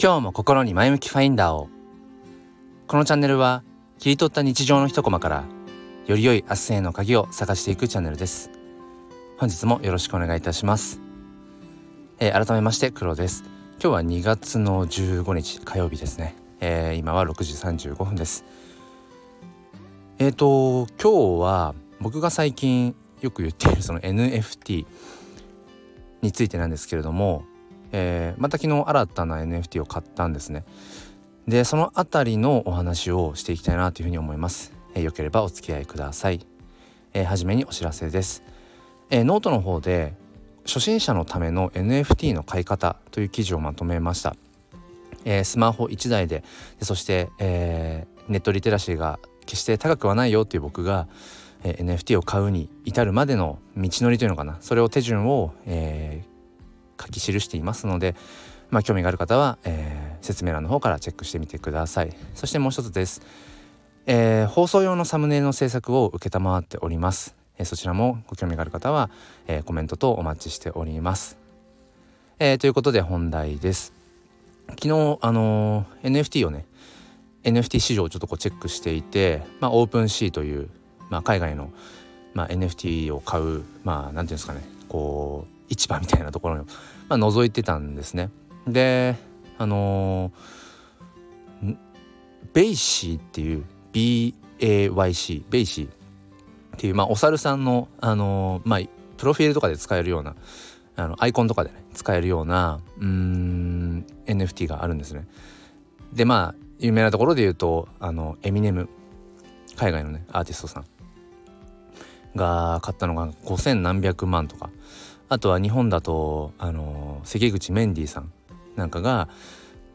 今日も心に前向きファインダーを。このチャンネルは切り取った日常の一コマからより良い明日への鍵を探していくチャンネルです。本日もよろしくお願いいたします、えー、改めまして黒です。今日は2月の15日火曜日ですね、えー、今は6時35分です。えっ、ー、と今日は僕が最近よく言っているその NFT についてなんですけれどもえー、また昨日新たな NFT を買ったんですね。でそのあたりのお話をしていきたいなというふうに思います、えー、よければお付き合いください、えー、はじめにお知らせです、えー、ノートの方で初心者のための NFT の買い方という記事をまとめました、えー、スマホ1台でそして、えー、ネットリテラシーが決して高くはないよっていう僕が、えー、NFT を買うに至るまでの道のりというのかな。それを手順を、えー、書き記していますので、まあ、興味がある方は、えー、説明欄の方からチェックしてみてください。そしてもう一つです、えー、放送用のサムネイルの制作を承っております、えー、そちらもご興味がある方は、えコメントとお待ちしております、えということで本題です。昨日あの NFT をね NFT 市場をちょっとこうチェックしていて、まあ、 OpenSea という、まあ、海外の、まあ、NFT を買うまあ何ていうんですかねこう市場みたいなところに、まあ、覗いてたんですね。であのー、ベイシーっていう BAYC ベイシーっていう、まあ、お猿さんの、あのー、まあ、プロフィールとかで使えるようなあのアイコンとかでね使えるようなうん NFT があるんですね。でまあ有名なところで言うとあのエミネム海外のねアーティストさんが買ったのが5,000何百万とかあとは日本だとあの関口メンディーさんなんかが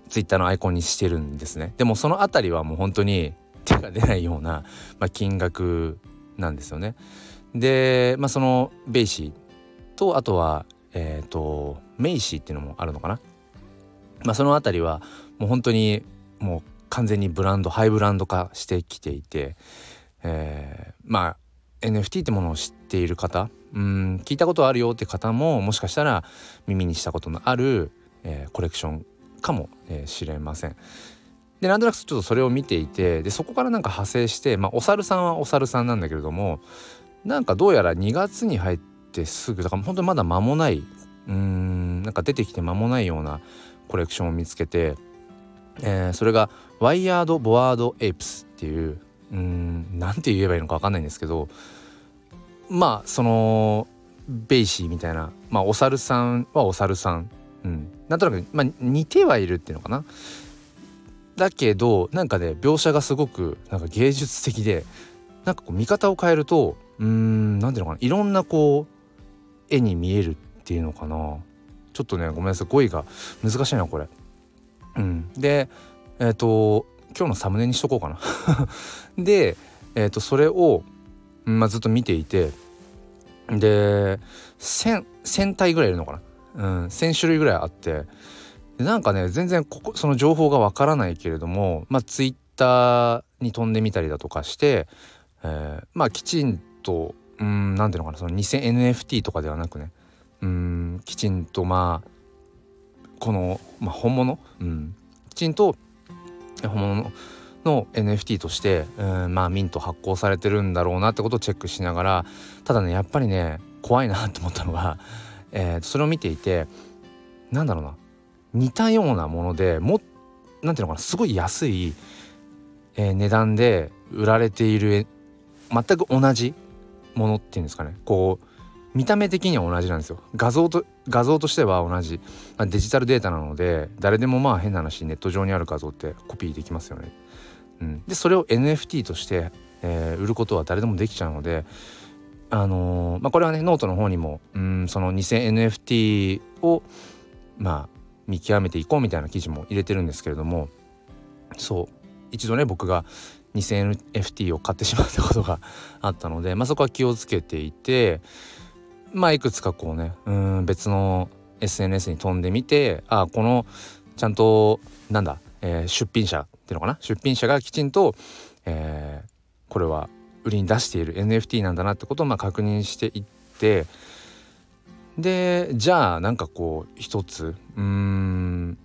ツイッターのアイコンにしてるんですね。でもその辺りはもう本当に手が出ないような、まあ、金額なんですよね。で、まあ、そのベイシーとあとはえっ、ー、とメイシーっていうのもあるのかな、まあ、その辺りはもう本当にもう完全にブランドハイブランド化してきていて、えー、まあ NFT ってものを知っている方うん聞いたことあるよって方ももしかしたら耳にしたことのある、えー、コレクションかもしれません。でなんとなくちょっとそれを見ていてでそこからなんか派生して、まあ、お猿さんはお猿さんなんだけれどもなんかどうやら2月に入ってすぐだから本当にまだ間もないうーんなんか出てきて間もないようなコレクションを見つけて、えー、それが Wired Bored Apes っていううん何て言えばいいのか分かんないんですけどまあそのベイシーみたいな。まあお猿さんはお猿さん、うん、なんとなく、まあ、似てはいるっていうのかな。だけどなんかね描写がすごくなんか芸術的でなんかこう見方を変えるとうーん何ていうのかな。いろんなこう絵に見えるっていうのかな。ちょっとねごめんなさい。語彙が難しいなこれ。うん、でえっ、ー、と今日のサムネにしとこうかな。で、えー、とそれを、まあ、ずっと見ていてで 1,000, 1,000体ぐらいいるのかな、うん、1,000種類ぐらいあってでなんかね全然ここその情報がわからないけれどもまあツイッターに飛んでみたりだとかして、えー、まあきちんとうん何ていうのかなその偽 NFT とかではなくねうんきちんとまあこの、まあ、本物、うん、きちんと本物のの NFT として、うん、まあミント発行されてるんだろうなってことをチェックしながらただねやっぱりね怖いなと思ったのが、えー、それを見ていてなんだろうな似たようなものでもなんていうのかなすごい安い、えー、値段で売られている全く同じものっていうんですかね。こう見た目的には同じなんですよ。画像と画像としては同じ、まあ、デジタルデータなので誰でもまあ変な話ネット上にある画像ってコピーできますよね。うん、でそれを NFT として、えー、売ることは誰でもできちゃうのであのー、まあ、これはねノートの方にもうんその偽 NFT をまあ見極めていこうみたいな記事も入れてるんですけれどもそう。一度ね僕が偽 NFT を買ってしまったことがあったので、まあ、そこは気をつけていてまあいくつかこうねうん別の SNS に飛んでみてああこのちゃんとなんだ、えー、出品者っていうのかな？出品者がきちんと、えー、これは売りに出している NFT なんだなってことをまあ確認していってでじゃあなんかこう一つうん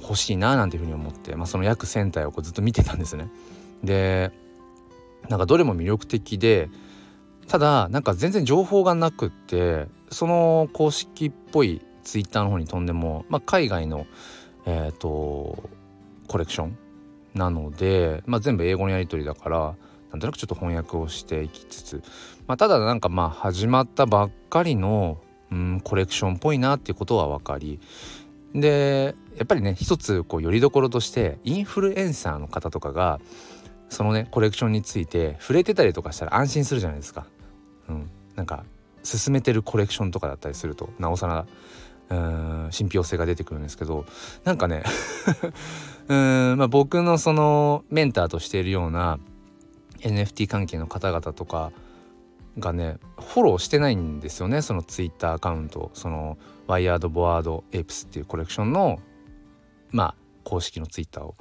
欲しいななんていうふうに思って、まあ、その約1,000体をこうずっと見てたんですね。でなんかどれも魅力的でただなんか全然情報がなくってその公式っぽいツイッターの方に飛んでも、まあ、海外のえっ、ー、とコレクションなので、まあ、全部英語のやり取りだからなんとなくちょっと翻訳をしていきつつ、まあ、ただなんかまあ始まったばっかりの、うん、コレクションっぽいなっていうことは分かりでやっぱりね一つこうよりどころとしてインフルエンサーの方とかがそのねコレクションについて触れてたりとかしたら安心するじゃないですか。うん、なんか進めてるコレクションとかだったりするとなおさらうん信憑性が出てくるんですけどなんかね うん、まあ、僕のそのメンターとしているような NFT 関係の方々とかがねフォローしてないんですよねそのツイッターアカウントそのワイヤード・ボワード・エイプスっていうコレクションのまあ公式のツイッターを。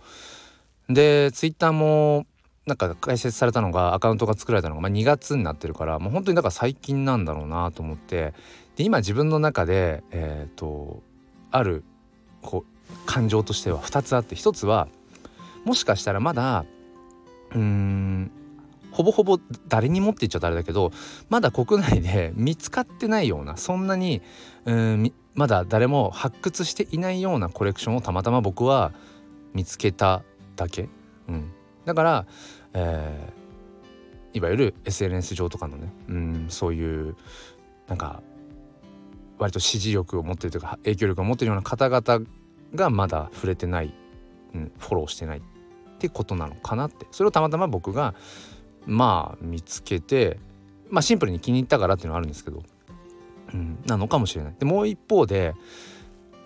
でツイッターもなんか開設されたのがアカウントが作られたのが、まあ、2月になってるからもう本当にだから最近なんだろうなと思ってで今自分の中でえ、ー、とあるこう感情としては2つあって1つはもしかしたらまだうーんほぼほぼ誰にもって言っちゃったあれだけどまだ国内で 見つかってないようなそんなにうんまだ誰も発掘していないようなコレクションをたまたま僕は見つけただけ、うん、だから、えー、いわゆる SNS 上とかのねうんそういうなんか割と支持力を持ってるというか影響力を持ってるような方々がまだ触れてない、うん、フォローしてないってことなのかなってそれをたまたま僕がまあ見つけてまあシンプルに気に入ったからっていうのはあるんですけど、うん、なのかもしれない。でもう一方で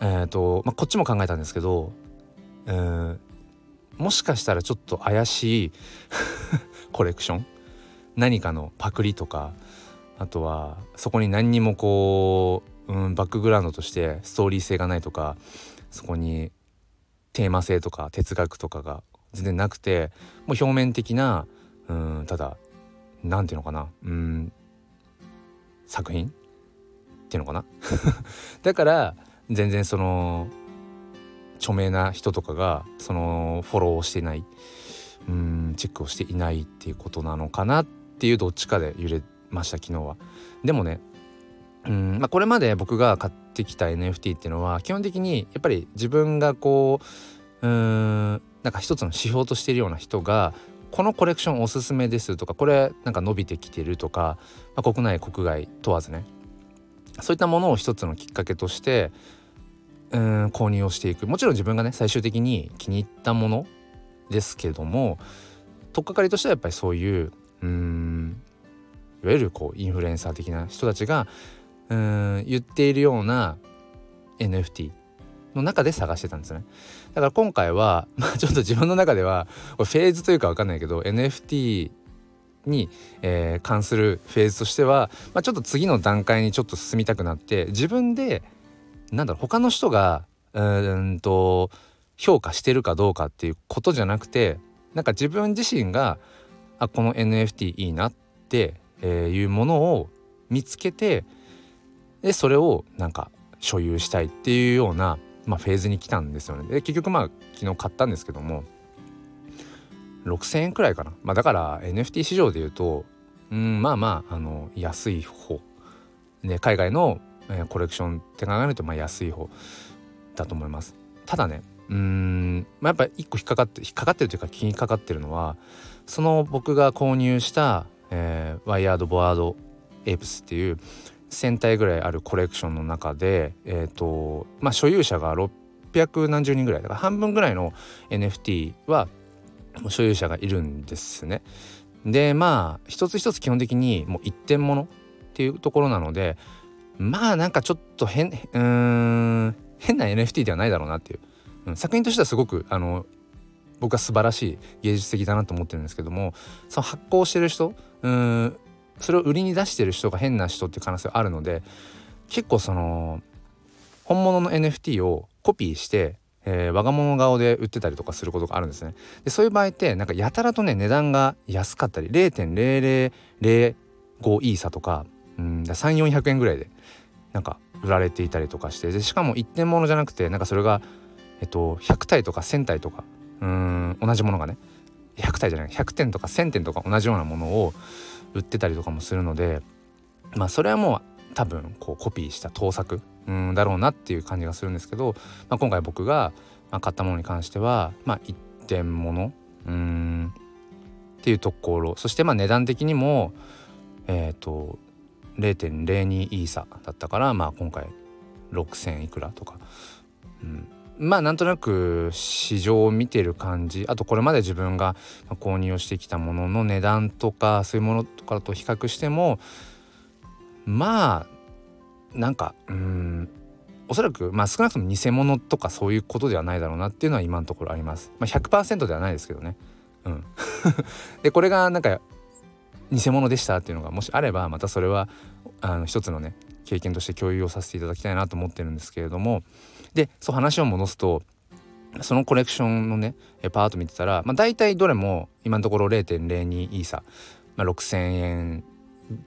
えっ、ー、と、まあ、こっちも考えたんですけど、えー、もしかしたらちょっと怪しい コレクション何かのパクリとかあとはそこに何にもこう、うん、バックグラウンドとしてストーリー性がないとかそこにテーマ性とか哲学とかが全然なくてもう表面的なうんただ何て言うのかなうん作品？っていうのかな？だから全然その著名な人とかがそのフォローをしていないうんチェックをしていないっていうことなのかなっていうどっちかで揺れました昨日は。でもねうん。まあ、これまで僕が買ってきた NFT っていうのは基本的にやっぱり自分がこううんなんか一つの指標としているような人がこのコレクションおすすめですとかこれなんか伸びてきてるとか、まあ、国内国外問わずね。そういったものを一つのきっかけとしてうん購入をしていく。もちろん自分がね最終的に気に入ったものですけども取っかかりとしてはやっぱりそういううんいわゆるこうインフルエンサー的な人たちがうん言っているような NFT の中で探してたんですね。だから今回は、まあ、ちょっと自分の中ではこれフェーズというか分かんないけど NFT に、えー、関するフェーズとしては、まあ、ちょっと次の段階にちょっと進みたくなって自分でなんだろう他の人がうんと評価してるかどうかっていうことじゃなくてなんか自分自身があこの NFT いいなって、え、いうものを見つけてでそれをなんか所有したいっていうようなまあ、フェーズに来たんですよね。で結局まあ昨日買ったんですけども6,000円くらいかな、まあ、だから NFT 市場でいうとうんまあまああの安い方。で海外の、え、コレクションって考えるとまあ安い方だと思います。ただねうん、まあ、やっぱ一個引っかかって引っかかってるというか気にかかってるのはその僕が購入した、えー、ワイヤード・ボワード・エイプスっていう1,000体ぐらいあるコレクションの中で、えーとまあ、所有者が600何十人ぐらいだから半分ぐらいの NFT は所有者がいるんですね。でまあ一つ一つ基本的にもう一点物っていうところなのでまあなんかちょっと変うん変な NFT ではないだろうなっていう、うん、作品としてはすごくあの僕は素晴らしい芸術的だなと思ってるんですけどもその発行してる人うんそれを売りに出してる人が変な人って可能性あるので結構その本物の NFT をコピーして、えー、我が物顔で売ってたりとかすることがあるんですね。でそういう場合ってなんかやたらとね値段が安かったり0.0005イーサとかうん3400円ぐらいでなんか売られていたりとかしてでしかも一点物じゃなくてなんかそれが、えっと100体とか1,000体とかうん同じものがね100体じゃない100点とか1,000点とか同じようなものを売ってたりとかもするのでまあそれはもう多分こうコピーした盗作うんだろうなっていう感じがするんですけど、まあ、今回僕が買ったものに関してはまあ一点ものうんっていうところそしてまあ値段的にもえっ、ー、と0.02イーサだったからまあ今回6,000いくらとか、うん、まあなんとなく市場を見てる感じあとこれまで自分が購入をしてきたものの値段とかそういうものとかと比較してもまあなんかうんおそらくまあ少なくとも偽物とかそういうことではないだろうなっていうのは今のところあります。まあ、100%ではないですけどね。うん、でこれがなんか偽物でしたっていうのがもしあればまたそれはあの一つのね経験として共有をさせていただきたいなと思ってるんですけれどもでそう話を戻すとそのコレクションのねパート見てたら、まあ、大体どれも今のところ0.02イーサ、まあ、6,000円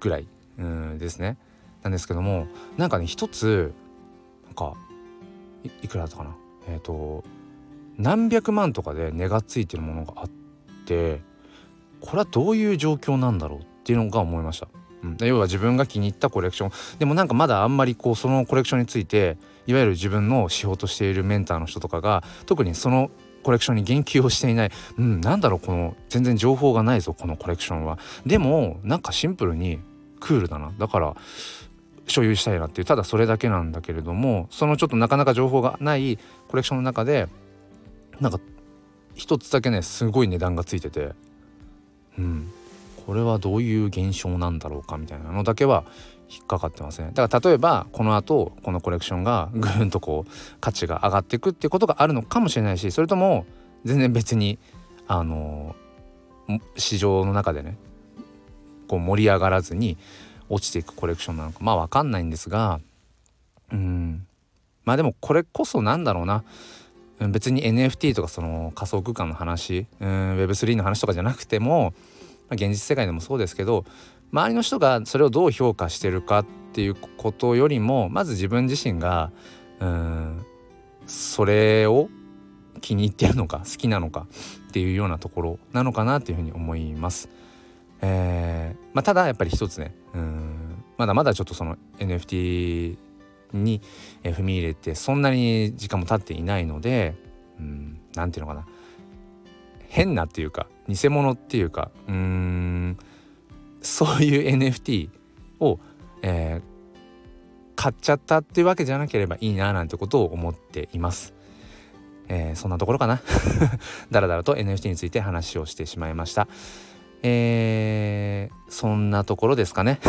ぐらいうんですねなんですけどもなんかね一つなんかいくらだったかな？えっ、ー、と何百万とかで値がついてるものがあってこれはどういう状況なんだろうっていうのが思いました。うん、要は自分が気に入ったコレクション。でもなんかまだあんまりこうそのコレクションについていわゆる自分の仕事しているメンターの人とかが特にそのコレクションに言及をしていない。うんなんだろうこの全然情報がないぞこのコレクションは。でもなんかシンプルにクールだな。だから所有したいなっていう。ただそれだけなんだけれどもそのちょっとなかなか情報がないコレクションの中でなんか一つだけねすごい値段がついてて。うん。これはどういう現象なんだろうかみたいなのだけは引っかかってますね。だから例えばこの後このコレクションが ぐんとこう価値が上がっていくっていうことがあるのかもしれないしそれとも全然別にあの市場の中でねこう盛り上がらずに落ちていくコレクションなのかまあ分かんないんですがうん。まあでもこれこそなんだろうな。別に NFT とかその仮想空間の話うん Web3 の話とかじゃなくても、まあ、現実世界でもそうですけど周りの人がそれをどう評価してるかっていうことよりもまず自分自身がうんそれを気に入ってるのか好きなのかっていうようなところなのかなっていうふうに思います。えーまあ、ただやっぱり一つねうんまだまだちょっとその NFT に踏み入れてそんなに時間も経っていないので何て言うのかな変なっていうか偽物っていうかうーんそういう NFT を、えー、買っちゃったっていうわけじゃなければいいななんてことを思っています。えー、そんなところかなだらだらと NFT について話をしてしまいました。えー、そんなところですかね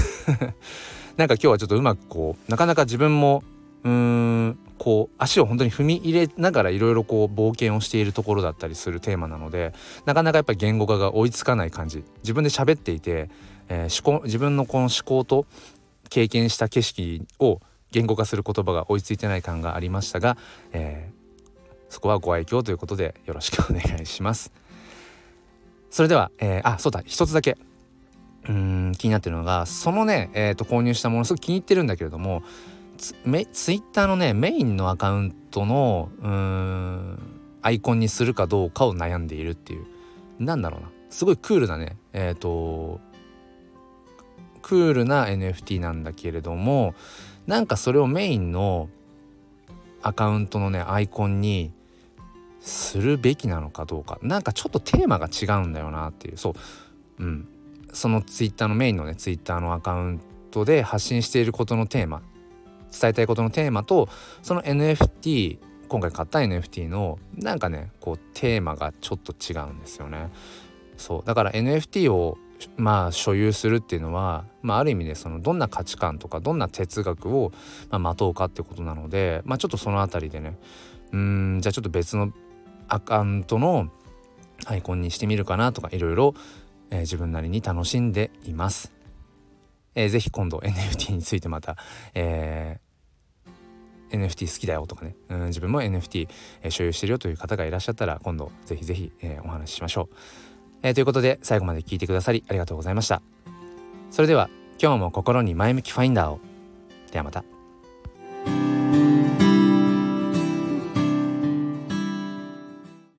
なんか今日はちょっとうまくこうなかなか自分もうーんこう足を本当に踏み入れながらいろいろこう冒険をしているところだったりするテーマなのでなかなかやっぱり言語化が追いつかない感じ自分で喋っていて、えー、思考自分のこの思考と経験した景色を言語化する言葉が追いついてない感がありましたが、えー、そこはご愛嬌ということでよろしくお願いします。それでは、えー、あそうだ一つだけうん気になってるのがそのね、えーと、購入したものすごく気に入ってるんだけれどもツツイッターのねメインのアカウントのうーんアイコンにするかどうかを悩んでいるっていう。なんだろうな。すごいクールなねえっ、ー、とクールな NFT なんだけれどもなんかそれをメインのアカウントのねアイコンにするべきなのかどうか。なんかちょっとテーマが違うんだよなっていう。そう。うん。そのツイッターのメインのねツイッターのアカウントで発信していることのテーマ。伝えたいことのテーマとその NFT 今回買った NFT のなんかねこうテーマがちょっと違うんですよね。そうだから NFT をまあ所有するっていうのは、まあ、ある意味でそのどんな価値観とかどんな哲学を、まあ、待とうかってことなので、まあ、ちょっとその辺りでねうんじゃあちょっと別のアカウントのアイコンにしてみるかなとかいろいろ、自分なりに楽しんでいます。えー、ぜひ今度 NFT についてまた、えー、NFT 好きだよとかね、うん、自分も NFT、えー、所有してるよという方がいらっしゃったら今度ぜひぜひ、えー、お話ししましょう、えー。ということで最後まで聞いてくださりありがとうございました。それでは今日も心に前向きファインダーを。ではまた。